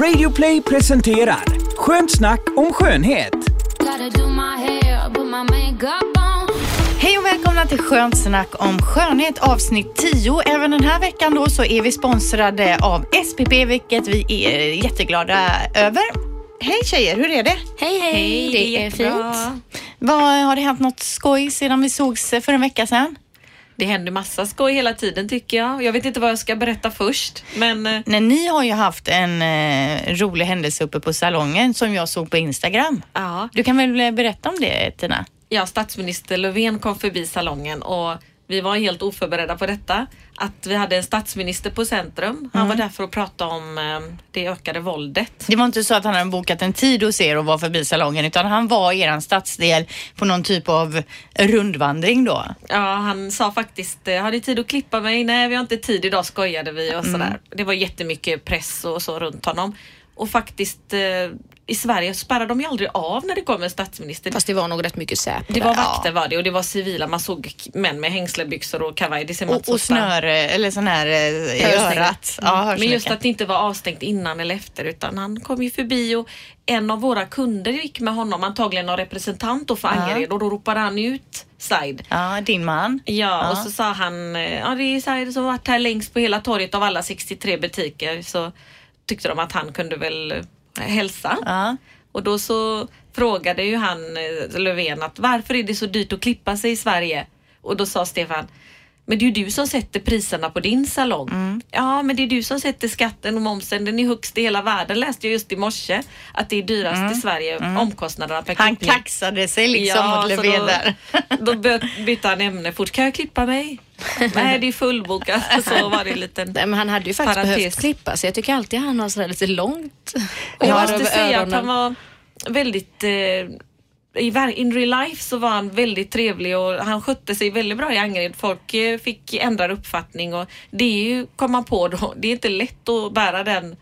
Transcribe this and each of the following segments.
Radioplay presenterar Skönt snack om skönhet. Hej och välkomna till Skönt snack om skönhet avsnitt 10. Även den här veckan då så är vi sponsrade av SPP vilket vi är jätteglada över. Hej tjejer, hur är det? Hej, hej, det är fint. Vad, har det hänt något skoj sedan vi sågs för en vecka sedan? Det händer massa skoj hela tiden tycker jag. Jag vet inte vad jag ska berätta först, men eh, Nej, ni har ju haft en eh, rolig händelse uppe på salongen som jag såg på Instagram. ja, Du kan väl eh, berätta om det Tina? ja, statsminister Löfven kom förbi salongen och vi var helt oförberedda på detta. Att vi hade en statsminister på centrum. Han var där för att prata om eh, det ökade våldet. Det var inte så att han hade bokat en tid hos er och var förbi salongen utan han var i er stadsdel på någon typ av rundvandring då. Ja, han sa faktiskt, eh, har ni tid att klippa mig? Nej, vi har inte tid idag skojade vi och sådär. Det var jättemycket press och så runt honom. Och faktiskt eh, i Sverige spärrar de ju aldrig av när det kommer en statsminister. Fast det var nog rätt mycket säpo Det var vakter var det och det var civila. Man såg män med hängslebyxor och kavaj. Det ser man Och, och snöre eller sån här eh, i örat. Ja, Mm. Men just att det inte var avstängt innan eller efter utan han kom ju förbi och en av våra kunder gick med honom, antagligen någon representant då för Angered och då ropade han ut Said. Ja, din man. Ja, och så sa han, eh, ja det är Said som varit här längst på hela torget av alla 63 butiker så tyckte de att han kunde väl eh, hälsa. Ja. Och då så frågade ju han eh, Löfven att varför är det så dyrt att klippa sig i Sverige? Och då sa Stefan men det är ju du som sätter priserna på din salong. Mm. Ja, men det är du som sätter skatten och momsen. Den är högst i hela världen läste jag just i morse. Att det är dyrast i Sverige, omkostnaderna per Mm. Han klippning. kaxade sig liksom Ja, mot Löfven då- där. Då by- bytte han ämne fort. Kan jag klippa mig? Nej, det är fullbokat. Så var det en liten... Nej, men han hade ju faktiskt Parentes. behövt klippa sig. Jag tycker alltid han har sådär lite långt Och jag måste säga att öronen. han var väldigt eh, i in real life så var han väldigt trevlig och han skötte sig väldigt bra i Angered. Folk eh, fick ändrad uppfattning och det är ju, kom man på då, det är inte lätt att bära den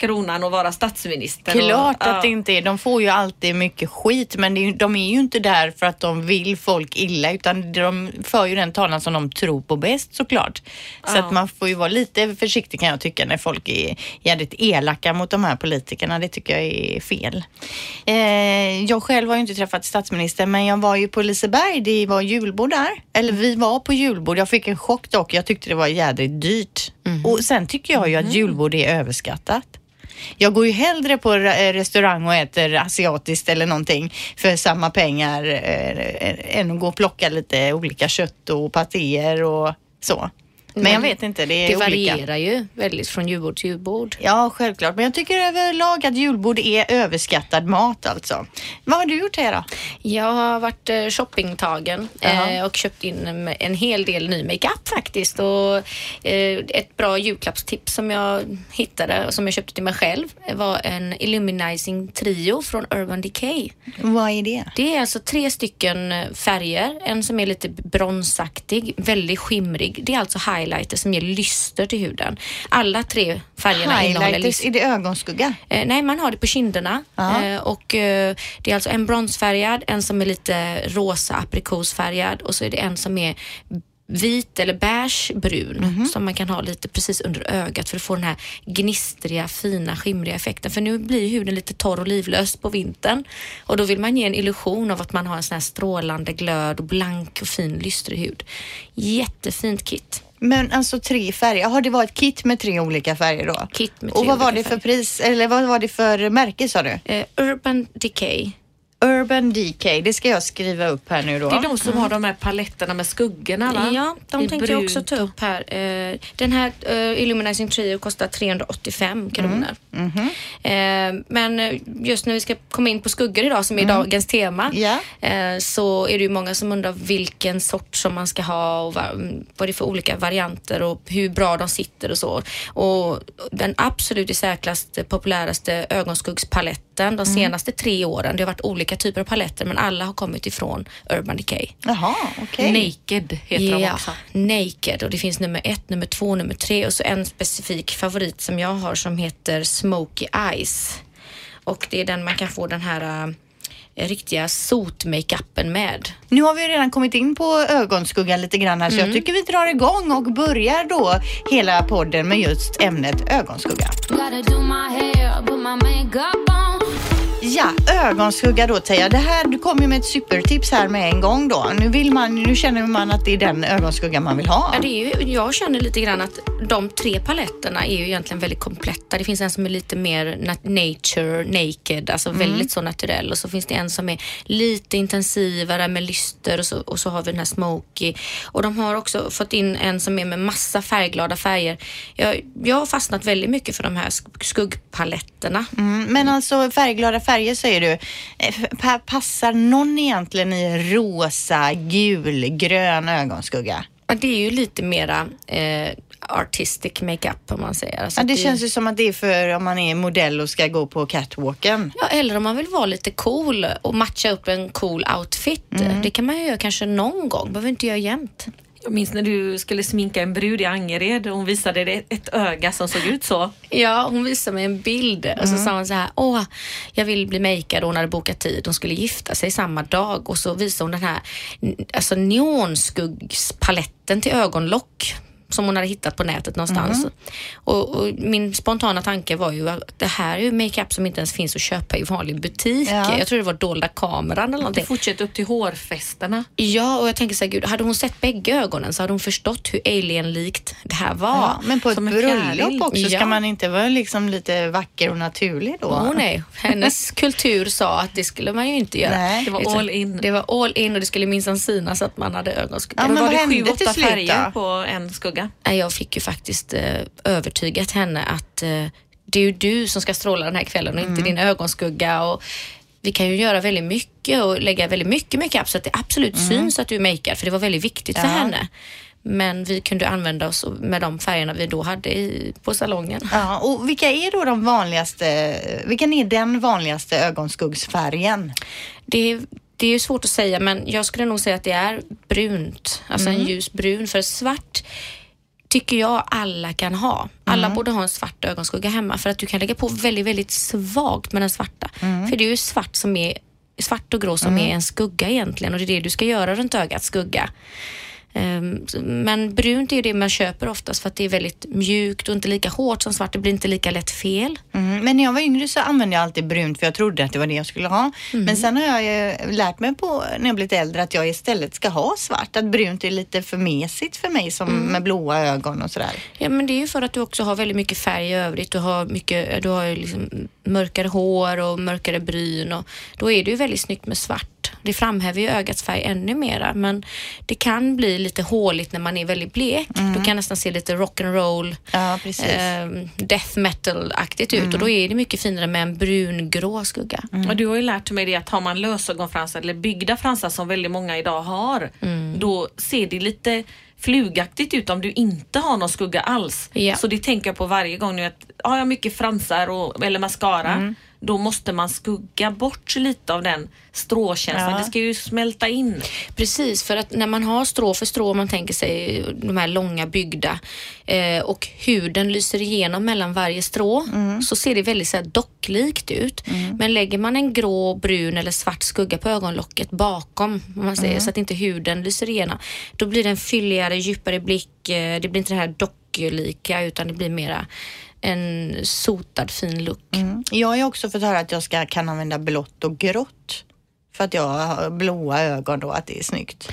kronan och vara statsminister. Klart och, att det inte är. De får ju alltid mycket skit men det är, de är ju inte där för att de vill folk illa utan de för ju den talan som de tror på bäst såklart. Så Ja. att man får ju vara lite försiktig kan jag tycka när folk är jävligt elaka mot de här politikerna. Det tycker jag är fel. Eh, jag själv har ju inte träffat statsministern men jag var ju på Liseberg. Det var julbord där. Eller vi var på julbord. Jag fick en chock dock. Jag tyckte det var jädrigt dyrt. Och sen tycker jag ju att julbord är överskattat. Jag går ju hellre på eh, restaurang och äter asiatiskt eller någonting för samma pengar eh, eh än att gå och plocka lite olika kött och patéer och så. Men jag vet inte, det är Det olika. varierar ju väldigt från julbord till julbord. Ja, självklart. Men jag tycker överlag att julbord är överskattad mat alltså. Vad har du gjort här då? Jag har varit eh, shoppingtagen eh, och köpt in en, hel del ny makeup faktiskt. Och, eh, ett bra julklappstips som jag hittade och som jag köpte till mig själv var en Illuminizing Trio från Urban Decay. Vad är det? Det är alltså tre stycken färger. En som är lite bronsaktig, väldigt skimrig. Det är alltså highlighter som ger lyster till huden. Alla tre färgerna innehåller lyster. är det ögonskugga? Eh, nej, man har det på kinderna. Eh, och eh, Det är alltså en bronsfärgad, en som är lite rosa aprikosfärgad och så är det en som är vit eller beige brun Mhm. som man kan ha lite precis under ögat för att få den här gnistriga, fina, skimriga effekten. För nu blir huden lite torr och livlös på vintern och då vill man ge en illusion av att man har en sån här strålande glöd och blank och fin lystrig hud. Jättefint kit. Men alltså tre färger. Har det var ett kit med tre olika färger då? Kit med Och tre vad var det för färger. pris, eller vad var det för märke sa du? Eh, Urban Decay. Urban DK, det ska jag skriva upp här nu då. Det är de som har de här paletterna med skuggorna va? Ja, de I tänkte jag också ta upp här. Eh, Den här eh, Illuminizing Trio kostar 385 kronor. Eh, Men eh, just när vi ska komma in på skuggor idag som är dagens tema eh, så är det ju många som undrar vilken sort som man ska ha och mm, vad det är för olika varianter och hur bra de sitter och så. Och den absolut i särklass populäraste ögonskuggspaletten de senaste tre åren, det har varit olika typer av paletter men alla har kommit ifrån Urban Decay. Jaha, okej. Naked heter de Ja, också. Naked och det finns nummer ett, nummer två, nummer tre och så en specifik favorit som jag har som heter Smoky Eyes. Och det är den man kan få den här eh, riktiga sotmakeupen med. Nu har vi ju redan kommit in på ögonskugga lite grann här så jag tycker vi drar igång och börjar då hela podden med just ämnet ögonskugga. Ja, ögonskugga då Teija. Det här, du kom ju med ett supertips här med en gång då. Nu, vill man, nu känner man att det är den ögonskugga man vill ha. Ja, det är ju, jag känner lite grann att de tre paletterna är ju egentligen väldigt kompletta. Det finns en som är lite mer nat- nature, naked, alltså väldigt så naturell och så finns det en som är lite intensivare med lyster och så, och så har vi den här smoky. Och de har också fått in en som är med massa färgglada färger. Jag, jag har fastnat väldigt mycket för de här sk- skuggpaletterna. Mm, men alltså färgglada färger säger du. Eh, pa- Passar någon egentligen i rosa, gul, grön ögonskugga? Ja, Det är ju lite mera eh, artistic makeup om man säger. Alltså Ja, det att känns ju som att det är för om man är modell och ska gå på catwalken. Ja, eller om man vill vara lite cool och matcha upp en cool outfit. Det kan man ju göra kanske någon gång, behöver inte göra jämt. Jag minns när du skulle sminka en brud i Angered och hon visade dig ett öga som såg ut så. Ja, hon visade mig en bild och så sa hon så här, åh, jag vill bli makead. Hon hade bokat tid. Hon skulle gifta sig samma dag och så visade hon den här alltså neonskuggspaletten till ögonlock som hon hade hittat på nätet någonstans. Och, och min spontana tanke var ju att det här är ju makeup som inte ens finns att köpa i vanlig butik. Ja. Jag tror det var dolda kameran eller Det någonting. fortsätter upp till hårfästena. Ja, och jag tänker så här, gud, hade hon sett bägge ögonen så hade hon förstått hur alien-likt det här var. Ja, men på ett som bröllop också, ska Ja. man inte vara liksom lite vacker och naturlig då? Åh nej, hennes kultur sa att det skulle man ju inte göra. Nej. Det var all in. Det var all in och det skulle minsann synas att man hade ögonskugga. Ja, Men var vad det sju, hände till åtta slut färger på en skugga? Nej, Jag fick ju faktiskt eh, övertygat henne att eh, det är ju du som ska stråla den här kvällen och Mm. inte din ögonskugga. Och vi kan ju göra väldigt mycket och lägga väldigt mycket makeup så att det absolut syns att du är makead för det var väldigt viktigt för Mm. Ja. henne. Men vi kunde använda oss med de färgerna vi då hade i, på salongen. Ja, och vilka är då de vanligaste, vilken är den vanligaste ögonskuggsfärgen? Det är, det är ju svårt att säga men jag skulle nog säga att det är brunt. Alltså en ljus brun. För svart tycker jag alla kan ha. Alla borde ha en svart ögonskugga hemma för att du kan lägga på väldigt, väldigt svagt med den svarta. För det är ju svart som är svart och grå som är en skugga egentligen och det är det du ska göra runt ögat, skugga. Ehm, Men brunt är ju det man köper oftast för att det är väldigt mjukt och inte lika hårt som svart. Det blir inte lika lätt fel. Mm, men när jag var yngre så använde jag alltid brunt för jag trodde att det var det jag skulle ha. Men sen har jag lärt mig på när jag blivit äldre att jag istället ska ha svart. Att brunt är lite för mesigt för mig som med blåa ögon och sådär. Ja, men det är ju för att du också har väldigt mycket färg i övrigt. Du har, mycket, du har liksom mörkare hår och mörkare bryn och då är det ju väldigt snyggt med svart. Det framhäver ju ögats färg ännu mera men det kan bli lite håligt när man är väldigt blek. Du kan nästan se lite rock'n'roll, Ja, eh, death metal-aktigt ut och då är det mycket finare med en brungrå skugga. Och du har ju lärt mig det att har man lösögonfransar eller byggda fransar som väldigt många idag har, då ser det lite flugaktigt ut om du inte har någon skugga alls. Ja. Så det tänker jag på varje gång nu att har jag mycket fransar och, eller mascara då måste man skugga bort lite av den stråkänslan. Ja. Det ska ju smälta in. Precis, för att när man har strå för strå, man tänker sig de här långa byggda eh, och huden lyser igenom mellan varje strå så ser det väldigt så här docklikt ut. Men lägger man en grå, brun eller svart skugga på ögonlocket bakom, om man säger, så att inte huden lyser igenom, då blir det en fylligare, djupare blick. Eh, det blir inte det här docklika utan det blir mera en sotad fin look. Mm. Jag har ju också fått höra att jag ska, kan använda blått och grått. För att jag har blåa ögon då, att det är snyggt.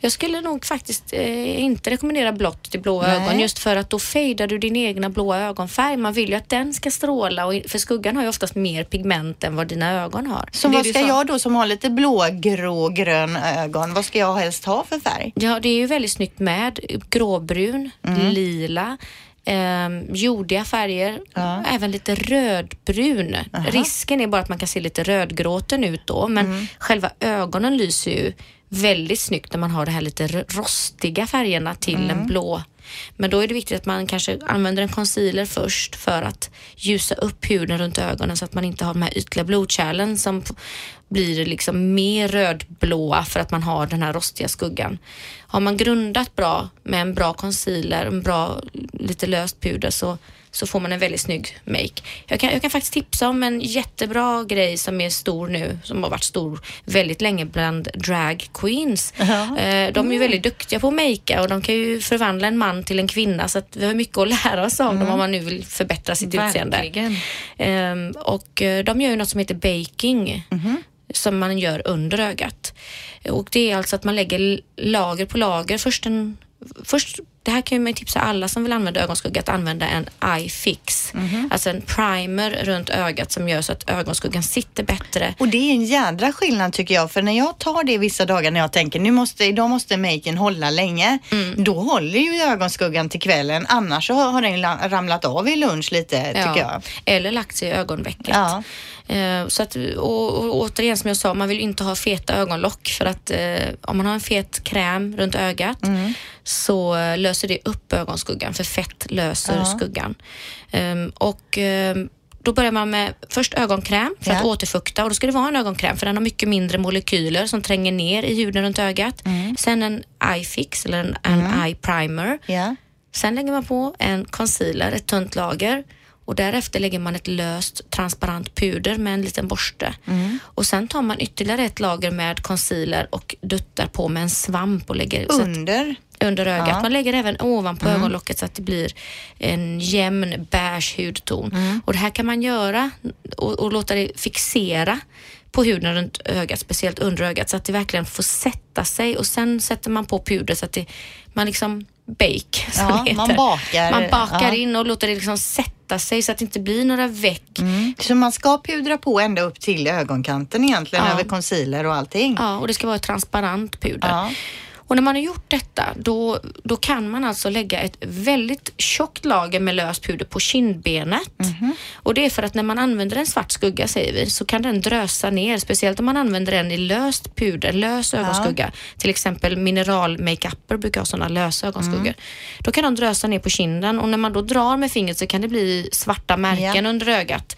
Jag skulle nog faktiskt eh, inte rekommendera blått till blåa Nej. ögon just för att då fejdar du din egna blåa ögonfärg. Man vill ju att den ska stråla och, för skuggan har ju oftast mer pigment än vad dina ögon har. Så vad ska jag då som har lite blå, grå, grön ögon, vad ska jag helst ha för färg? Ja, det är ju väldigt snyggt med gråbrun, Mm. lila, ehm, jordiga färger, Ja. även lite rödbrun. Risken är bara att man kan se lite rödgråten ut då, men Mm. själva ögonen lyser ju väldigt snyggt när man har de här lite rostiga färgerna till Mm. en blå. Men då är det viktigt att man kanske använder en concealer först för att ljusa upp huden runt ögonen så att man inte har de här ytliga blodkärlen som blir liksom mer rödblåa för att man har den här rostiga skuggan. Har man grundat bra med en bra concealer, en bra lite löst puder så så får man en väldigt snygg make. Jag kan, jag kan faktiskt tipsa om en jättebra grej som är stor nu, som har varit stor väldigt länge bland drag queens. Eh, de är ju väldigt duktiga på att makea och de kan ju förvandla en man till en kvinna så att vi har mycket att lära oss av dem om man nu vill förbättra sitt utseende. Verkligen. Ehm, och eh, de gör ju något som heter baking som man gör under ögat. Och det är alltså att man lägger lager på lager. Först en, först, det här kan man tipsa alla som vill använda ögonskugga att använda en eye fix. Alltså en primer runt ögat som gör så att ögonskuggan sitter bättre. Och det är en jädra skillnad tycker jag, för när jag tar det vissa dagar när jag tänker nu måste, idag måste maken hålla länge, Mm. då håller ju ögonskuggan till kvällen. Annars så har den la- ramlat av i lunch lite tycker jag. Eller lagt sig i ögonvecket. Ja. Eh, Så att, och, och återigen som jag sa, man vill inte ha feta ögonlock för att eh, om man har en fet kräm runt ögat Mm. så eh, löser det upp ögonskuggan för fett löser Ja. skuggan. Ehm, och ehm, då börjar man med först ögonkräm för att Ja. återfukta och då ska det vara en ögonkräm för den har mycket mindre molekyler som tränger ner i huden runt ögat. Mm. Sen en eye fix eller en, en eye primer. Ja. Sen lägger man på en concealer, ett tunt lager och därefter lägger man ett löst transparent puder med en liten borste. Och sen tar man ytterligare ett lager med concealer och duttar på med en svamp och lägger att, Under. Under ögat. Ja. Man lägger även ovanpå ögonlocket så att det blir en jämn beige hudton. Och det här kan man göra och, och låta det fixera på huden runt ögat, speciellt under ögat, så att det verkligen får sätta sig och sen sätter man på puder så att det, man liksom bake, som Ja, det man heter. bakar, Man bakar ja. in och låter det liksom sätta sig så att det inte blir några veck. Så man ska pudra på ända upp till ögonkanten egentligen Ja. över concealer och allting. Ja, och det ska vara ett transparent puder. Ja. Och när man har gjort detta, då, då kan man alltså lägga ett väldigt tjockt lager med löst puder på kindbenet. Mhm. Och det är för att när man använder en svart skugga, säger vi, så kan den drösa ner, speciellt om man använder den i löst puder, lös ögonskugga. Till exempel mineral-makeuper brukar ha sådana lösa ögonskuggor. Mm. Då kan de drösa ner på kinden och när man då drar med fingret så kan det bli svarta märken Ja. under ögat.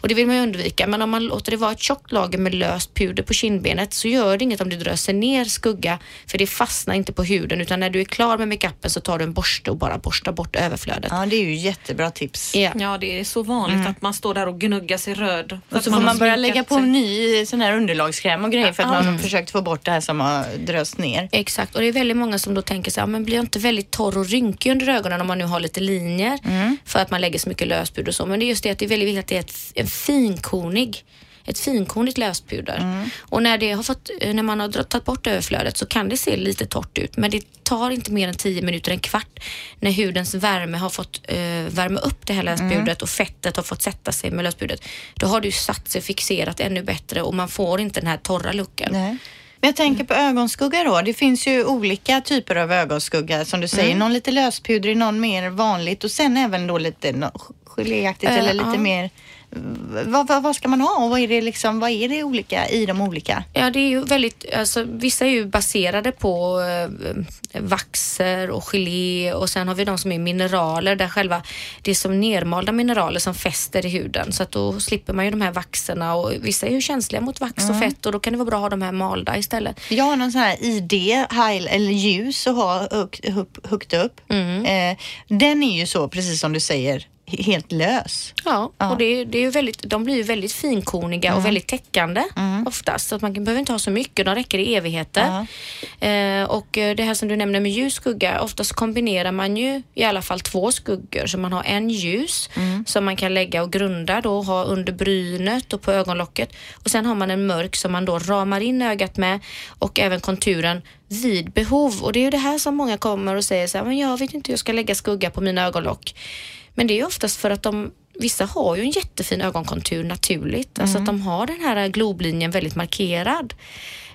Och det vill man ju undvika, men om man låter det vara ett tjockt lager med löst puder på kindbenet så gör det inget om det dröser ner skugga, för det fastnar inte på huden, utan när du är klar med makeupen så tar du en borste och bara borstar bort överflödet. Ja, det är ju jättebra tips. Ja. Ja, det är så vanligt att man står där och gnuggar sig röd. Mm. Och att så får man börja lägga på sig. ny sån här underlagskräm och grejer för att man har försökt få bort det här som har dröst ner. Exakt, och det är väldigt många som då tänker så här, men blir jag inte väldigt torr och rynkig under ögonen om man nu har lite linjer för att man lägger så mycket löspuder och så. Men det är just det att det är väldigt viktigt att det är ett, en finkornig ett finkornigt löspuder. Och när, det har fått, när man har tagit bort överflödet så kan det se lite torrt ut men det tar inte mer än 10 minuter, en kvart när hudens värme har fått eh, värma upp det här löspudret och fettet har fått sätta sig med löspudret. Då har det ju satt sig fixerat ännu bättre och man får inte den här torra looken. Nej. Men jag tänker på ögonskugga då. Det finns ju olika typer av ögonskugga som du säger. Någon lite löspudrig, någon mer vanligt och sen även då lite geléaktigt Eh, eller lite ja. mer vad, vad, vad ska man ha och vad är det liksom, vad är det olika i de olika? Ja, det är ju väldigt, alltså vissa är ju baserade på eh, vaxer och gelé och sen har vi de som är mineraler där själva, det är som nermalda mineraler som fäster i huden så att då slipper man ju de här vaxerna och vissa är ju känsliga mot vax och fett och då kan det vara bra att ha de här malda istället. Jag har någon sån här ID, high, eller ljus att ha högt upp. högt upp. Eh, den är ju så, precis som du säger, helt lös. Ja, Ja. och det, är- det är väldigt, de blir ju väldigt finkorniga och väldigt täckande oftast. Så att man behöver inte ha så mycket, de räcker i evigheter. Eh, och eh, det här som du nämner med ljus skugga, oftast kombinerar man ju i alla fall två skuggor. Så man har en ljus som man kan lägga och grunda då, ha under brynet och på ögonlocket. Och sen har man en mörk som man då ramar in ögat med och även konturen vid behov. Och det är ju det här som många kommer och säger så här, men jag vet inte hur jag ska lägga skugga på mina ögonlock. Men det är oftast för att de, vissa har ju en jättefin ögonkontur naturligt. Alltså att de har den här globlinjen väldigt markerad.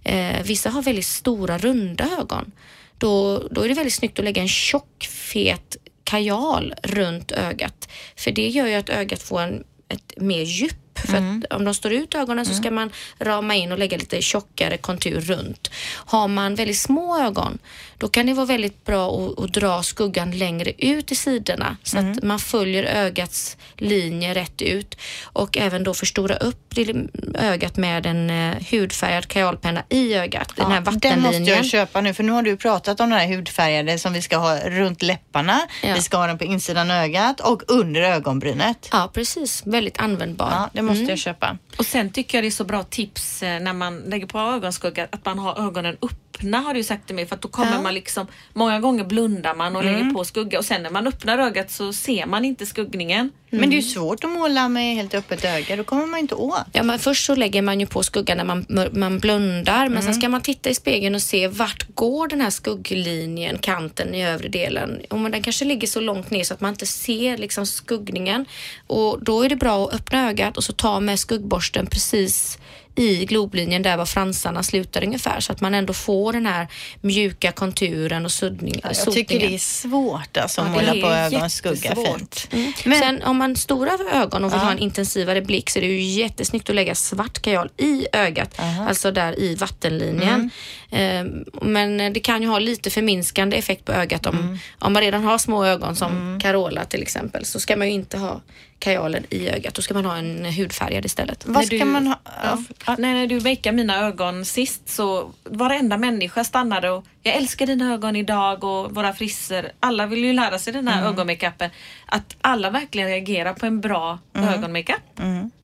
Eh, vissa har väldigt stora runda ögon. Då, då är det väldigt snyggt att lägga en tjock fet kajal runt ögat. För det gör ju att ögat får en, ett mer djup För att om de står ut ögonen så ska man rama in och lägga lite tjockare kontur runt. Har man väldigt små ögon, då kan det vara väldigt bra att, att dra skuggan längre ut i sidorna så att man följer ögats linje rätt ut och även då förstora upp det- ögat med en eh, hudfärgad kajalpenna i ögat, den här den måste vattenlinjen. jag köpa nu för nu har du pratat om den här hudfärgade som vi ska ha runt läpparna. Ja. Vi ska ha den på insidan av ögat och under ögonbrynet. Ja, precis. Väldigt användbar. Ja, det måste Mm. jag köpa. Och sen tycker jag det är så bra tips eh, när man lägger på ögonskugga att man har ögonen öppna har du sagt till mig för att då kommer Ja. man liksom många gånger blundar man och lägger på skugga och sen när man öppnar ögat så ser man inte skuggningen. Men det är ju svårt att måla med helt öppet öga. Då kommer man inte åt. Ja, men först så lägger man ju på skuggan när man, man blundar men sen ska man titta i spegeln och se vart går den här skugglinjen, kanten i övre delen. Och men den kanske ligger så långt ner så att man inte ser liksom skuggningen. Och då är det bra att öppna ögat och så ta med skuggborsten precis i globlinjen där var fransarna slutar ungefär så att man ändå får den här mjuka konturen och suddning, Jag sotningen. tycker det är svårt alltså, att Ja, måla på ögonskugga fint. Men, Men Sen om man har stora ögon och vill Ja. ha en intensivare blick så är det ju jättesnyggt att lägga svart kajal i ögat, alltså där i vattenlinjen. Ehm, men det kan ju ha lite förminskande effekt på ögat om, om man redan har små ögon som Carola till exempel så ska man ju inte ha kajalen i ögat. Då ska man ha en hudfärgad istället. vad När ska du- man ha? Ja. Nej, när du makeade mina ögon sist så varenda människa stannade och jag älskar dina ögon idag och våra frisser. Alla vill ju lära sig den här ögonmakeupen. Att alla verkligen reagerar på en bra ögonmakeup.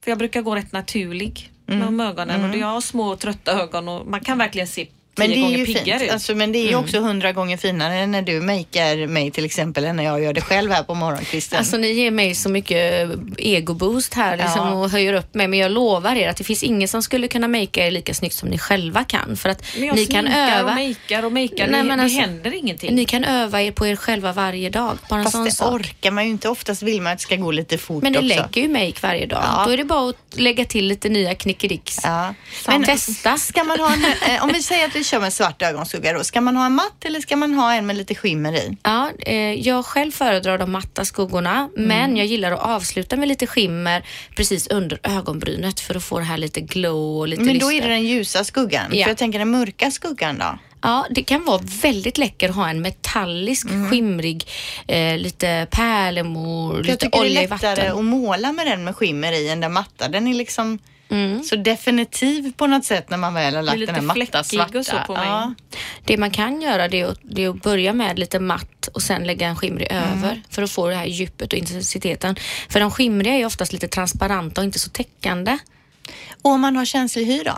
För jag brukar gå rätt naturlig med de ögonen och jag har små trötta ögon och man kan verkligen se Men det är ju fint. ut. Alltså, men det är ju också hundra gånger finare när du makear mig till exempel än när jag gör det själv här på morgonkvisten. Alltså ni ger mig så mycket egoboost här liksom, Ja. och höjer upp mig men jag lovar er att det finns ingen som skulle kunna makea er lika snyggt som ni själva kan. För att men jag ni kan öva. och makear och makear. Nej, det, men det alltså, händer ingenting. Ni kan öva er på er själva varje dag. Bara en sån Fast det sak. orkar man ju inte. Oftast vill man att det ska gå lite fort Men ni också. lägger ju make varje dag. Ja. Då är det bara att lägga till lite nya knickedicks. Ja. Men testa. Ska man ha en, eh, om vi säger att vi kör med svart ögonskugga då, ska man ha en matt eller ska man ha en med lite skimmer i? Ja, eh, jag själv föredrar de matta skuggorna Mm. men jag gillar att avsluta med lite skimmer precis under ögonbrynet för att få det här lite glow och lite Men då är lyster. det den ljusa skuggan. Ja. För jag tänker den mörka skuggan då? Ja, det kan vara väldigt läcker att ha en metallisk, skimrig, eh, lite pärlemor, För jag lite tycker det är olja i lättare vatten. att måla med den med skimmer i än den matta. Den är liksom Mm. så definitiv på något sätt när man väl har lagt den här matta svarta. och så på mig. Ja. Det man kan göra det är, att, det är att börja med lite matt och sen lägga en skimrig Mm. över för att få det här djupet och intensiteten. För de skimriga är oftast lite transparenta och inte så täckande. Och om man har känslig hy då?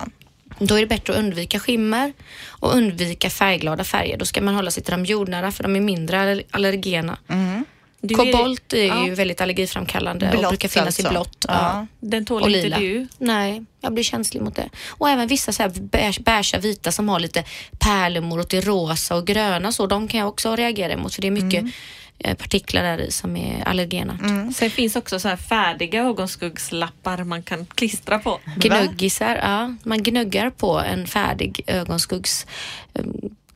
Då är det bättre att undvika skimmer och undvika färgglada färger. Då ska man hålla sig till de jordnära för de är mindre aller- allergena. Du Kobolt är ja, ju väldigt allergiframkallande och Blått brukar finnas alltså. i blått. Ja. Den tål Och inte lila. du. Nej, jag blir känslig mot det. Och även vissa så här beige, beigea vita som har lite pärlemor åt det rosa och gröna så, de kan jag också reagera emot för det är mycket Mm. eh, partiklar där i som är allergena. Sen finns också så här färdiga ögonskuggslappar man kan klistra på. Gnuggisar, ja. Man gnuggar på en färdig ögonskuggs eh,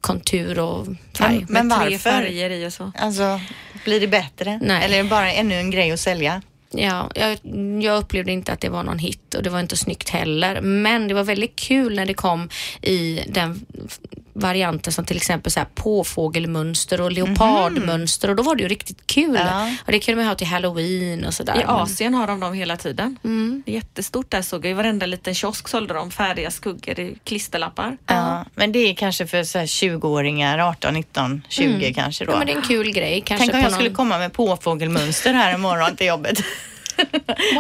kontur och färg. Men tre varför? färger i och så. Alltså, blir det bättre? Nej. Eller är det bara ännu en grej att sälja? Ja, jag, jag upplevde inte att det var någon hit och det var inte snyggt heller. Men det var väldigt kul när det kom i den varianten som till exempel så här påfågelmönster och leopardmönster och då var det ju riktigt kul. Ja. Och det kunde man ha till halloween och sådär. I Asien har de dem hela tiden. Det är Jättestort där såg jag. I varenda liten kiosk sålde de färdiga skuggor i klisterlappar. Ja. Men det är kanske för så här 20-åringar, 18, 19, 20 kanske då. Ja, men det är en kul grej. Kanske Tänk om på jag någon... skulle komma med påfågelmönster här imorgon till jobbet.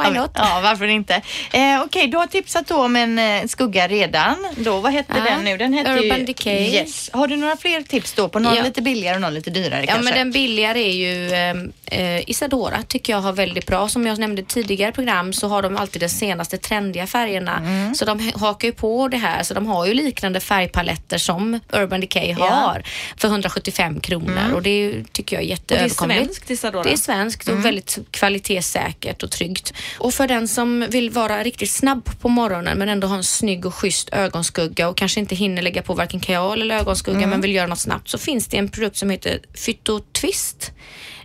Why not? Ja, varför inte? Eh, Okej, du har tipsat då om en eh, skugga redan. Då, vad hette Ja, den nu? Den hette Urban ju... Decay. Yes. Har du några fler tips då på någon Ja. lite billigare och någon lite dyrare Ja, kanske? men den billigare är ju ehm, eh, Isadora tycker jag har väldigt bra. Som jag nämnde tidigare program så har de alltid de senaste trendiga färgerna. Mm. Så de ha- hakar ju på det här. Så de har ju liknande färgpaletter som Urban Decay har för 175 kronor och det är, tycker jag är Och det är jätteöverkomligt. svenskt Isadora. Det är svenskt Mm. och väldigt kvalitetssäkert och tryggt. Och för den som vill vara riktigt snabb på morgonen men ändå ha en snygg och schysst ögonskugga och kanske inte hinner lägga på varken kajal eller ögonskugga Mm. men vill göra något snabbt så finns det en produkt som heter Twist.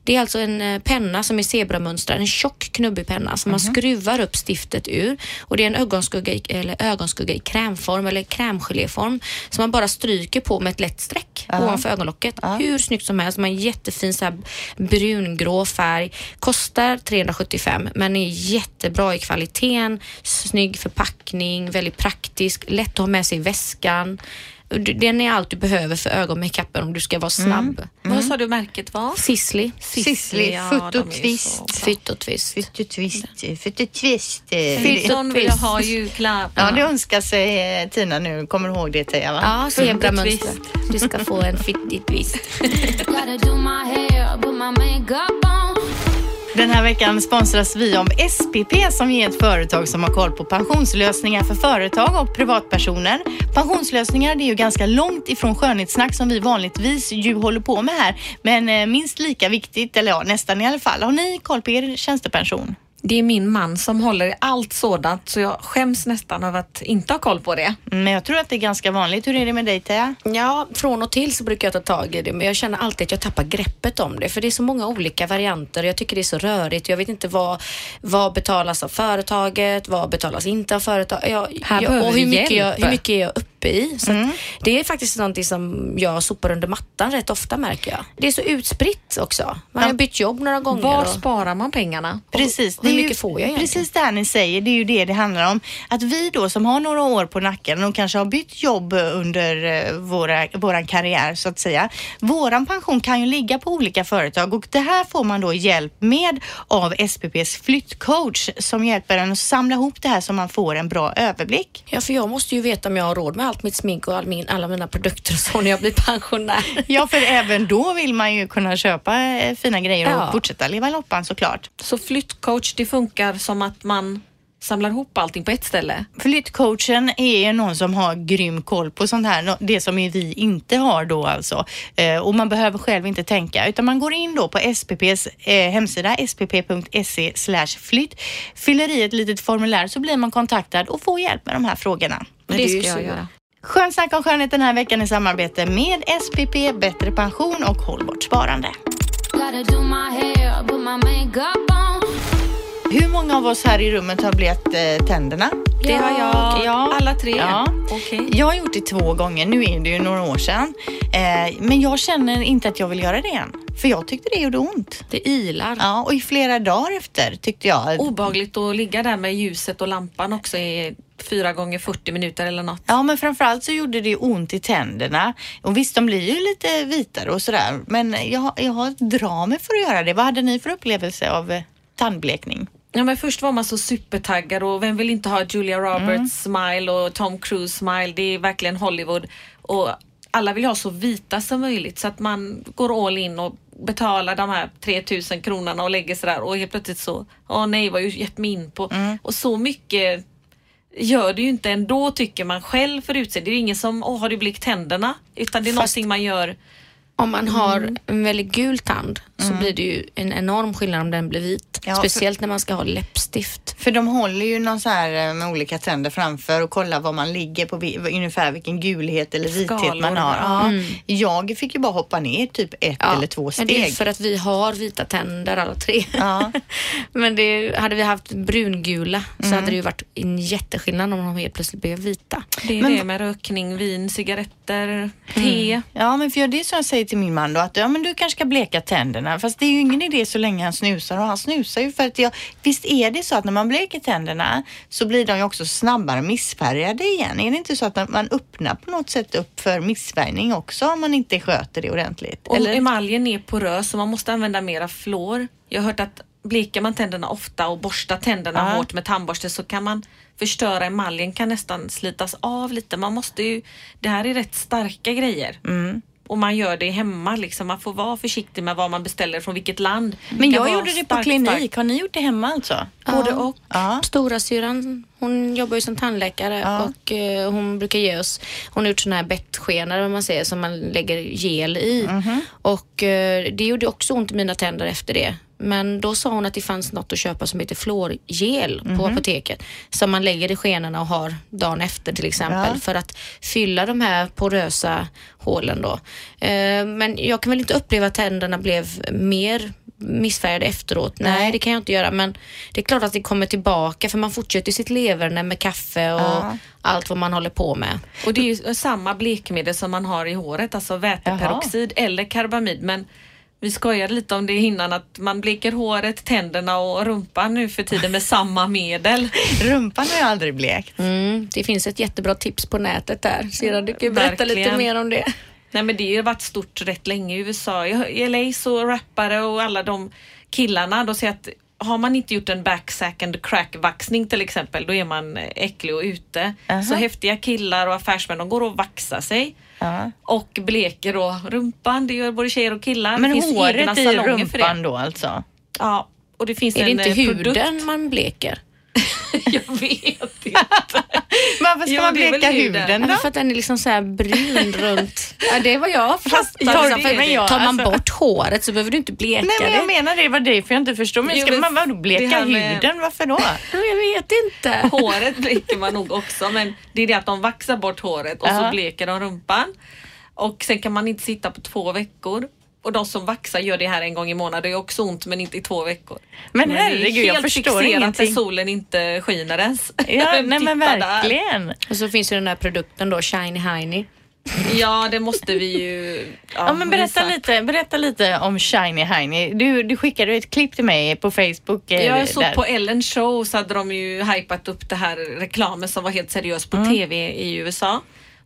Det är alltså en eh, penna som är zebramönstrad, en tjock knubbig penna som man skruvar upp stiftet ur och det är en ögonskugga i, eller ögonskugga i krämform eller krämgeléform som man bara stryker på med ett lätt streck ovanför ögonlocket. Hur snyggt som helst, man har en jättefin så här brungrå färg. Kostar 375 men är jättebra i kvaliteten, snygg förpackning, väldigt praktisk, lätt att ha med sig i väskan. Den är allt du behöver för ögonmakeupen om du ska vara snabb. Vad sa du märket var? Sisley, Sisley, ja, Foot de är och ju Twist. så bra. Fytt och twist. Fyttetvist, fyttetvist. Filton vill ha julklapp. Ja, det önskar sig eh, Tina nu. Kommer du ihåg det Teija? Ja, zebramönster. Du ska få en fittig twist. Den här veckan sponsras vi av SPP som är ett företag som har koll på pensionslösningar för företag och privatpersoner. Pensionslösningar det är ju ganska långt ifrån skönhetssnack som vi vanligtvis ju håller på med här. Men eh, minst lika viktigt, eller ja nästan i alla fall. Har ni koll på er tjänstepension? Det är min man som håller i allt sådant så jag skäms nästan av att inte ha koll på det. Men jag tror att det är ganska vanligt. Hur är det med dig Teija? Ja, från och till så brukar jag ta tag i det, men jag känner alltid att jag tappar greppet om det, för det är så många olika varianter. Jag tycker det är så rörigt. Jag vet inte vad, vad betalas av företaget, vad betalas inte av företaget. Jag, Här jag, och hur mycket, jag, hur mycket är jag uppe i? Så att Det är faktiskt någonting som jag sopar under mattan rätt ofta märker jag. Det är så utspritt också. Man har bytt jobb några gånger. Var och- sparar man pengarna? Precis. Hur mycket får jag egentligen? Precis det här ni säger, det är ju det det handlar om. Att vi då som har några år på nacken och kanske har bytt jobb under eh, våra, våran karriär så att säga. Våran pension kan ju ligga på olika företag och det här får man då hjälp med av SPPs flyttcoach som hjälper en att samla ihop det här så man får en bra överblick. Ja, för jag måste ju veta om jag har råd med allt mitt smink och all min, alla mina produkter och så när jag blir pensionär. Ja, för även då vill man ju kunna köpa eh, fina grejer Ja. och fortsätta leva loppan såklart. Så flyttcoach, det funkar som att man samlar ihop allting på ett ställe? Flyttcoachen är ju någon som har grym koll på sånt här, det som vi inte har då alltså. Eh, och man behöver själv inte tänka utan man går in då på SPPs eh, hemsida spp.se flytt, fyller i ett litet formulär så blir man kontaktad och får hjälp med de här frågorna. Det, är ska jag göra. Skön snack om skönhet den här veckan i samarbete med SPP, Bättre pension och Hållbart sparande. Gotta do my hair, put my makeup. Hur många av oss här i rummet har blekt eh, tänderna? Det har jag. Ja. Alla tre? Ja. Okej. Jag har gjort det två gånger, nu är det ju några år sedan. Eh, men jag känner inte att jag vill göra det igen. För jag tyckte det gjorde ont. Det ilar. Ja, och i flera dagar efter tyckte jag. Obehagligt att ligga där med ljuset och lampan också i fyra gånger 40 minuter eller något. Ja, men framförallt så gjorde det ont i tänderna. Och visst, de blir ju lite vitare och sådär. Men jag, jag har drar mig för att göra det. Vad hade ni för upplevelse av eh, tandblekning? Ja, men först var man så supertaggad och vem vill inte ha Julia Roberts smile och Tom Cruise smile? Det är verkligen Hollywood. Och alla vill ha så vita som möjligt så att man går all in och betalar de här 3000 kronorna och lägger sådär och helt plötsligt så, åh nej vad har jag gett mig in på? Och så mycket gör det ju inte ändå tycker man själv för utseende. Det är ingen som, åh har du blekt tänderna? Utan det är Fast- någonting man gör. Om man har Mm. en väldigt gul tand så blir det ju en enorm skillnad om den blir vit. Ja, Speciellt när man ska ha läppstift. För de håller ju någon så här eh, med olika tänder framför och kollar var man ligger på ungefär vilken gulhet eller vithet Skalor, man har. Ja. Mm. Jag fick ju bara hoppa ner typ ett eller två men det är steg. för att vi har vita tänder alla tre. Ja. men det, hade vi haft brungula så Mm. hade det ju varit en jätteskillnad om de helt plötsligt blev vita. Det är Men- det med rökning, vin, cigaretter, te. Ja, men för jag- det är så jag säger till min man då att ja, men du kanske ska bleka tänderna. Fast det är ju ingen idé så länge han snusar och han snusar ju för att jag, visst är det så att när man bleker tänderna så blir de ju också snabbare missfärgade igen. Är det inte så att man öppnar på något sätt upp för missfärgning också om man inte sköter det ordentligt? Och Eller? emaljen är porös så man måste använda mera fluor. Jag har hört att bleker man tänderna ofta och borstar tänderna Ja. hårt med tandborste så kan man förstöra emaljen, kan nästan slitas av lite. Man måste ju, det här är rätt starka grejer. Mm. Och man gör det hemma liksom. Man får vara försiktig med vad man beställer från vilket land. Men jag gjorde det på starkt, klinik. starkt. Har ni gjort det hemma alltså? Både och. Ja. Stora syran, hon jobbar ju som tandläkare Ja. och eh, hon brukar ge oss, hon har gjort såna här bettskenor vad man säger som man lägger gel i. Mhm. Och eh, det gjorde också ont i mina tänder efter det. Men då sa hon att det fanns något att köpa som heter fluorgel på apoteket som man lägger i skenorna och har dagen efter till exempel Ja. för att fylla de här porösa hålen då. Eh, Men jag kan väl inte uppleva att tänderna blev mer missfärgade efteråt. Nej. Nej. det kan jag inte göra. Men det är klart att det kommer tillbaka för man fortsätter sitt leverne med kaffe och Ja. allt vad man håller på med. Och det är ju samma blekmedel som man har i håret, alltså väteperoxid eller karbamid. Men vi skojade lite om det innan att man bleker håret, tänderna och rumpan nu för tiden med samma medel. Rumpan har jag aldrig blekt. Mm, det finns ett jättebra tips på nätet där. Sira, du kan berätta lite Verkligen. mer om det. Nej men det har ju varit stort rätt länge i USA. I i LA så rappare och alla de killarna, de säger att har man inte gjort en backsack and crack-vaxning till exempel, då är man äcklig och ute. Aha. Så häftiga killar och affärsmän, de går och vaxar sig. Ja. Och bleker då rumpan, det gör både tjejer och killar. Men det finns håret i rumpan det. då alltså? Ja, och det finns Är det en inte eh, huden produkt. man bleker? Jag vet inte. Varför ska Jo, man bleka huden. Ja, då? för att den är liksom så här brun runt. Ja, det vad jag fattar. ja, liksom. För det. Tar man Alltså- bort håret så behöver du inte bleka Nej men jag det. menar det var det för jag inte förstår. Men Jo, ska men man vadå bleka med- huden? Varför då? Jag vet inte. Håret bleker man nog också men det är det att de vaxar bort håret och så Ja. bleker de rumpan. Och sen kan man inte sitta på två veckor. Och de som vaxar gör det här en gång i månaden. Det är också ont men inte i två veckor. Men herregud, jag helt förstår fixerat ingenting. när solen inte skiner ens. Ja, nej men Titta där. verkligen. Och så finns ju den här produkten då, Shiny Heiny. Ja det måste vi ju Ja, men berätta visa. lite, berätta lite om Shiny Heiny. Du, du skickade ett klipp till mig på Facebook. eh, Jag såg där. på Ellen show så hade de ju hypat upp det här reklamen som var helt seriös Mm. på TV i USA.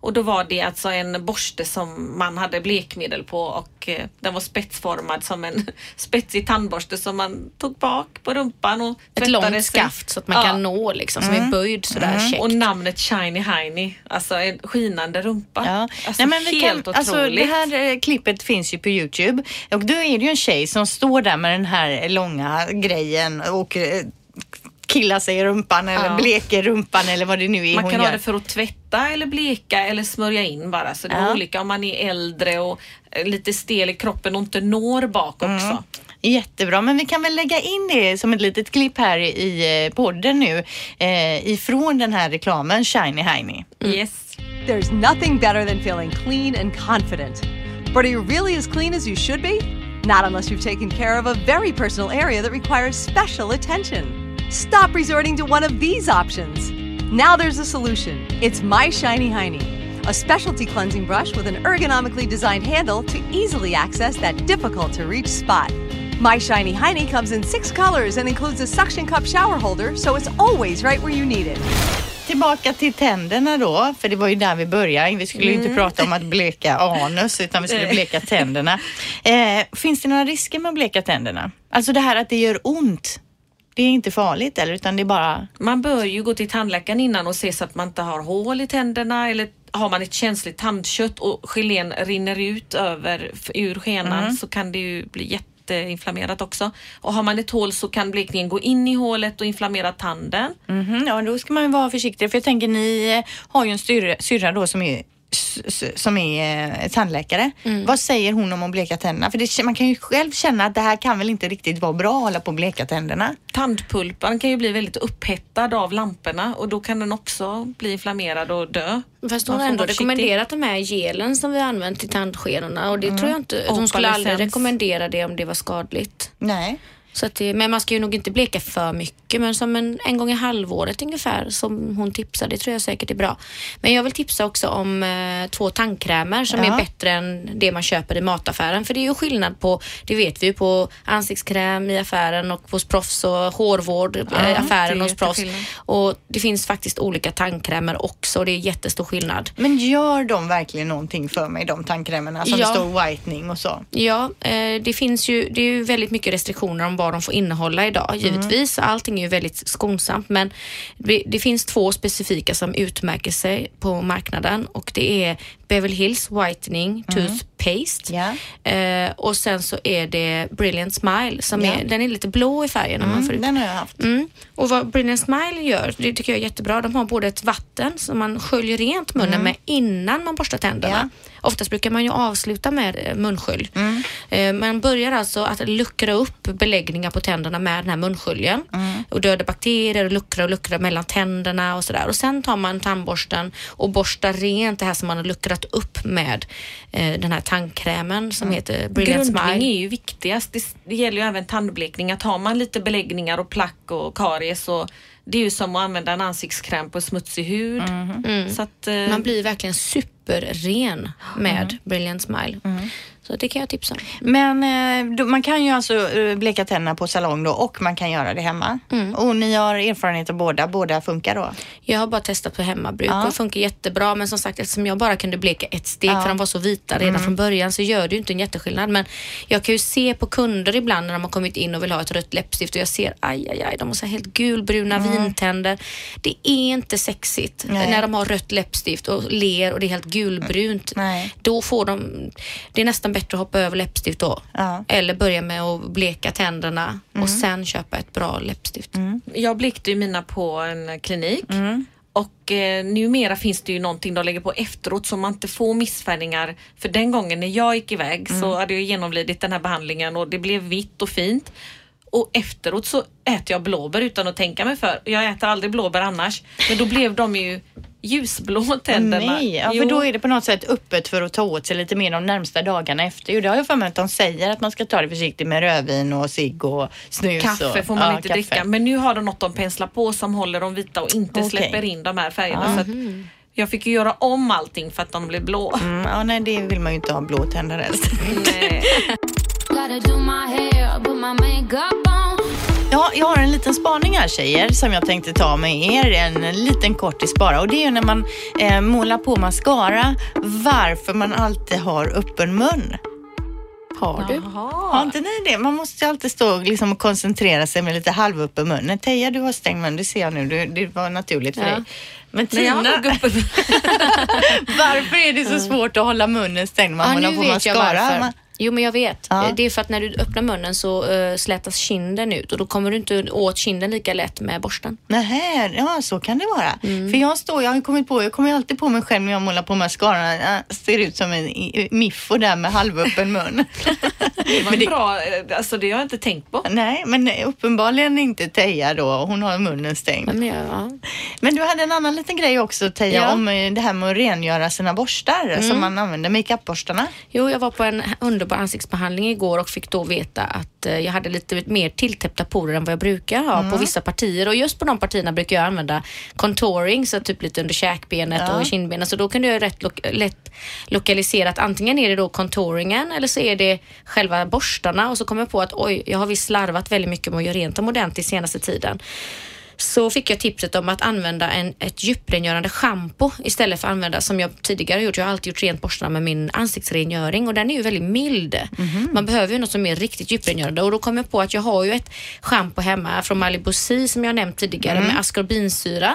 Och då var det alltså en borste som man hade blekmedel på och eh, den var spetsformad som en spetsig tandborste som man tog bak på rumpan och Ett långt sig. skaft så att man Ja. kan nå liksom, som är böjd sådär käckt. Och namnet Shiny Heiny, alltså en skinande rumpa. Ja. Alltså Nej, men vi helt kan, alltså, otroligt. det här eh, klippet finns ju på Youtube och då är det ju en tjej som står där med den här långa grejen och eh, killar sig i rumpan eller Ja. bleker rumpan eller vad det nu är Man hon kan gör. ha det för att tvätta eller bleka eller smörja in bara. Så det är Ja. olika om man är äldre och eh, lite stel i kroppen och inte når bak Mm. också. Jättebra, men vi kan väl lägga in det som ett litet klipp här i eh, podden nu eh, ifrån den här reklamen Shiny Heiny. Yes. There's nothing better than feeling clean and confident. But are you really as clean as you should be? Not unless you've taken care of a very personal area that requires special attention. Stop resorting to one of these options. Now there's a solution. It's My Shiny Hiney, a specialty cleansing brush with an ergonomically designed handle to easily access that difficult to reach spot. My Shiny Hiney comes in six colors and includes a suction cup shower holder, so it's always right where you need it. Tillbaka till tänderna då, för det var ju där vi började. Vi skulle ju inte prata om att bleka anus utan vi skulle bleka tänderna. Eh, finns det några risker med att bleka tänderna? Alltså det här att det gör ont. Det är inte farligt eller utan det är bara... Man bör ju gå till tandläkaren innan och se så att man inte har hål i tänderna eller har man ett känsligt tandkött och gelén rinner ut över ur skenan Mm. så kan det ju bli jätteinflammerat också. Och har man ett hål så kan blekningen gå in i hålet och inflammera tanden. Mhm, ja, då ska man vara försiktig. För jag tänker, ni har ju en syrra, då som är som är eh, tandläkare. Vad säger hon om att bleka tänderna? För det, man kan ju själv känna att det här kan väl inte riktigt vara bra att hålla på och bleka tänderna. Tandpulpan kan ju bli väldigt upphettad av lamporna och då kan den också bli inflammerad och dö. Fast Man hon har ändå rekommenderat de här gelen som vi har använt i tandskedorna och det tror jag inte, hon skulle aldrig rekommendera det om det var skadligt. Nej. Så det, men man ska ju nog inte bleka för mycket men som en, en gång i halvåret ungefär som hon tipsade, det tror jag säkert är bra. Men jag vill tipsa också om eh, två tandkrämer som Ja. är bättre än det man köper i mataffären. För det är ju skillnad på, det vet vi ju, på ansiktskräm i affären och hos proffs och hårvård i det är affären hos proffs. Och det finns faktiskt olika tandkrämer också och det är jättestor skillnad. Men gör de verkligen någonting för mig, de tandkrämerna som Ja. det står whitening och så? Ja, eh, det finns ju, det är ju väldigt mycket restriktioner om vad de får innehålla idag givetvis. Allting är ju väldigt skonsamt men det, det finns två specifika som utmärker sig på marknaden och det är Beverly Hills Whitening Toothpaste. Ja. Eh, och sen så är det Brilliant Smile som Ja. är, den är lite blå i färgen när man får ut. Den har jag haft. Mm. Och vad Brilliant Smile gör, det tycker jag är jättebra. De har både ett vatten som man sköljer rent munnen med innan man borstar tänderna. Oftast brukar man ju avsluta med eh, munskölj. Eh, Man börjar alltså att luckra upp beläggningar på tänderna med den här munsköljen och döda bakterier och luckra och luckra mellan tänderna och sådär. Och sen tar man tandborsten och borstar rent det här som man har luckrat upp med eh, den här tandkrämen som heter Brilliant Grundning Smile. är ju viktigast. Det, det gäller ju även tandblekning. Att har man lite beläggningar och plack och karies så det är ju som att använda en ansiktskräm på smutsig hud. Så att, eh, Man blir verkligen superren med Brilliant Smile. Så det kan jag tipsa om. Men eh, man kan ju alltså eh, bleka tänderna på salong då och man kan göra det hemma. Mm. Och ni har erfarenhet av båda, båda funkar då? Jag har bara testat på hemmabruk Ja. och funkar jättebra men som sagt eftersom jag bara kunde bleka ett steg Ja. för de var så vita redan från början så gör det ju inte en jätteskillnad. Men jag kan ju se på kunder ibland när de har kommit in och vill ha ett rött läppstift och jag ser aj, aj, aj, de har så helt gulbruna vintänder. Det är inte sexigt Nej. när de har rött läppstift och ler och det är helt gulbrunt. Nej. Då får de, det är nästan bättre att hoppa över läppstift då. Ja. Eller börja med att bleka tänderna och sen köpa ett bra läppstift. Jag blekte ju mina på en klinik. Mm. Och eh, numera finns det ju någonting de lägger på efteråt så man inte får missfärgningar. För den gången när jag gick iväg Mm. så hade jag genomlidit den här behandlingen och det blev vitt och fint. Och efteråt så äter jag blåbär utan att tänka mig för. Jag äter aldrig blåbär annars. Men då blev de ju ljusblå tänderna. Nej, ja, för Jo. då är det på något sätt öppet för att ta åt sig lite mer de närmsta dagarna efter. Jo, det har jag för mig att de säger att man ska ta det försiktigt med rödvin och cigg och snus. Kaffe och, får man ja, inte kaffe. dricka. Men nu har de något de penslar på som håller dem vita och inte Okej. släpper in de här färgerna. Så att jag fick ju göra om allting för att de blev blå. Mm, ja, nej, det vill man ju inte ha blå tänder helst. Ja, jag har en liten spaning här tjejer som jag tänkte ta med er. En liten kortis bara. Och det är ju när man eh, målar på mascara varför man alltid har öppen mun. Har du? Har inte ni det? Man måste ju alltid stå liksom och koncentrera sig med lite halvöppen mun. Teija, du har stängd mun, det ser jag nu. Du, det var naturligt för Ja. dig. Men Tina, varför är det så svårt att hålla munnen stängd när man Ja, målar nu på mascara? Jo, men jag vet. Ja. Eh, Det är för att när du öppnar munnen så uh, slätas kinden ut och då kommer du inte åt kinden lika lätt med borsten. Nähä, ja så kan det vara. Mm. För jag står, jag har kommit på, jag kommer alltid på mig själv när jag målar på mascaran. Jag ser ut som en miffo där med halvöppen mun. Det var Men det- bra, eh, alltså det har jag inte tänkt på. Nej, men uppenbarligen inte Teija då. Hon har munnen stängd. Men ja. Men du hade en annan liten grej också Teija Ja. om det här med att rengöra sina borstar som man använder, makeupborstarna. Jo, jag var på en underbar ansiktsbehandling igår och fick då veta att eh, jag hade lite mer tilltäppta porer än vad jag brukar ha på vissa partier och just på de partierna brukar jag använda contouring, så typ lite under käkbenet Ja. och kindbenet. Så då kunde jag rätt lo- lätt lokalisera att antingen är det då contouringen eller så är det själva borstarna och så kom jag på att oj, jag har visst slarvat väldigt mycket med att göra rent dem ordentligt senaste tiden. Så fick jag tipset om att använda en, ett djuprengörande schampo istället för att använda som jag tidigare gjort. Jag har alltid gjort rent borstarna med min ansiktsrengöring och den är ju väldigt mild. Man behöver ju något som är riktigt djuprengörande och då kom jag på att jag har ju ett schampo hemma från Malibu Sea som jag nämnt tidigare med askorbinsyra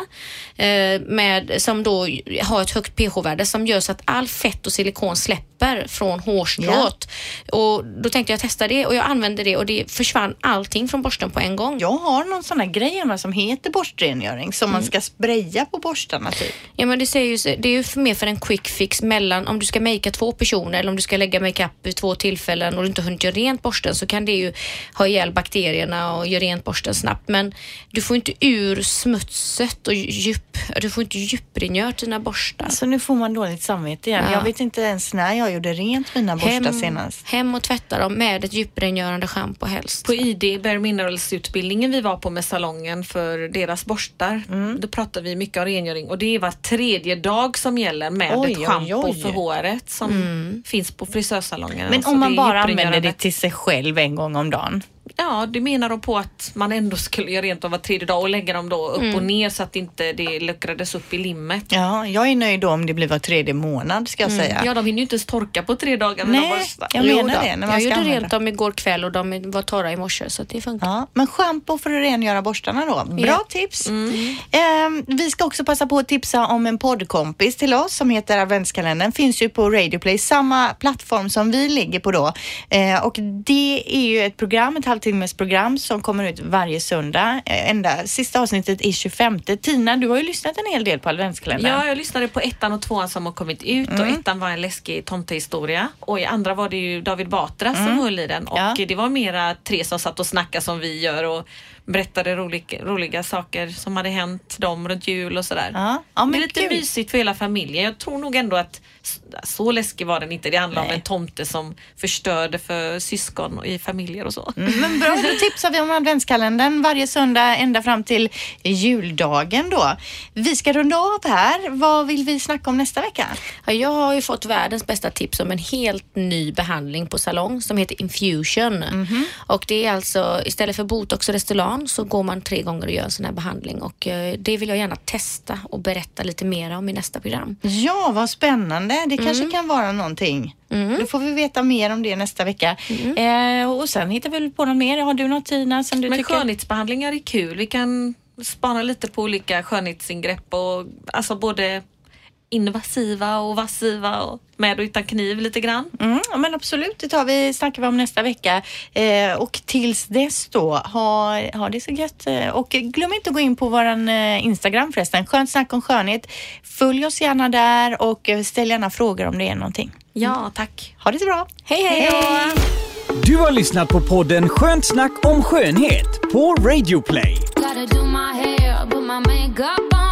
eh, med, som då har ett högt pH-värde som gör så att all fett och silikon släpper från hårstrået. Och då tänkte jag testa det och jag använde det och det försvann allting från borsten på en gång. Jag har någon sån här grej hemma som heter borstrengöring som Mm. man ska spraya på borstarna typ. Ja men det, säger ju, det är ju mer för en quick fix mellan om du ska makea två personer eller om du ska lägga makeup vid två tillfällen och du inte hunnit göra rent borsten så kan det ju ha ihjäl bakterierna och göra rent borsten snabbt. Men du får inte ur smutset och djup, du får inte djuprengöra dina borstar. Så nu får man dåligt samvete igen. Ja. Jag vet inte ens när jag gjorde rent mina borstar Hem, senast. hem och tvätta dem med ett djuprengörande schampo helst. På ID Bare Minerals-utbildningen vi var på med salongen för deras borstar, Mm. då pratar vi mycket om rengöring och det är var tredje dag som gäller med Oj, ett schampo oj. för håret som finns på frisörsalongerna. Men Så om man bara använder det till sig själv en gång om dagen. Ja, det menar de på att man ändå skulle göra rent dem var tredje dag och lägga dem då upp och ner så att inte det luckrades upp i limmet. Ja, jag är nöjd då om det blir var tredje månad ska jag säga. Ja, de hinner ju inte ens torka på tre dagar. Nej, borstar. jag menar det. När man jag gjorde rent dem igår kväll och de var torra i morse så att det funkar. Ja, men schampo för att rengöra borstarna då. Bra Ja. tips. Ehm, vi ska också passa på att tipsa om en poddkompis till oss som heter Adventskalendern. Finns ju på Radioplay, samma plattform som vi ligger på då. Eh, och det är ju ett program, ett halvtimmes program som kommer ut varje söndag. Eh, ända, sista avsnittet är 25. Tina, du har ju lyssnat en hel del på Adventskalendern. Ja, jag lyssnade på ettan och tvåan som har kommit ut och Mm. ettan var en läskig tomtehistoria och i andra var det ju David Batra som höll i den och Mm. Ja. det var mera tre som satt och snackade som vi gör och berättade roliga, roliga saker som hade hänt dem runt jul och sådär. Ja, ja, men det är lite kul. mysigt för hela familjen. Jag tror nog ändå att så läskig var den inte. Det handlar om en tomte som förstörde för syskon och i familjer och så. Mm, Men bra, då tipsar vi om adventskalendern varje söndag ända fram till juldagen då. Vi ska runda av här. Vad vill vi snacka om nästa vecka? Ja, jag har ju fått världens bästa tips om en helt ny behandling på salong som heter Infusion. Mhm. Och det är alltså istället för botox och Restylane så går man tre gånger och gör en sån här behandling och eh, det vill jag gärna testa och berätta lite mer om i nästa program. Ja, vad spännande. Det kanske kan vara någonting. Då får vi veta mer om det nästa vecka. Eh, och sen hittar vi väl på något mer. Har du något Tina som du Men tycker? skönhetsbehandlingar är kul. Vi kan spana lite på olika skönhetsingrepp och alltså både invasiva och vassiva och med och utan kniv lite grann. Mm, men absolut, det tar vi, snackar vi om nästa vecka. Eh, och tills dess då, ha, ha det så gött. Eh, Och glöm inte att gå in på vår eh, Instagram förresten, Skönt snack om skönhet. Följ oss gärna där och eh, ställ gärna frågor om det är någonting. Ja, tack. Ha det så bra. Hej hej! Du har lyssnat på podden Skönt snack om skönhet på Radioplay. Gotta do my hair, put my makeup on.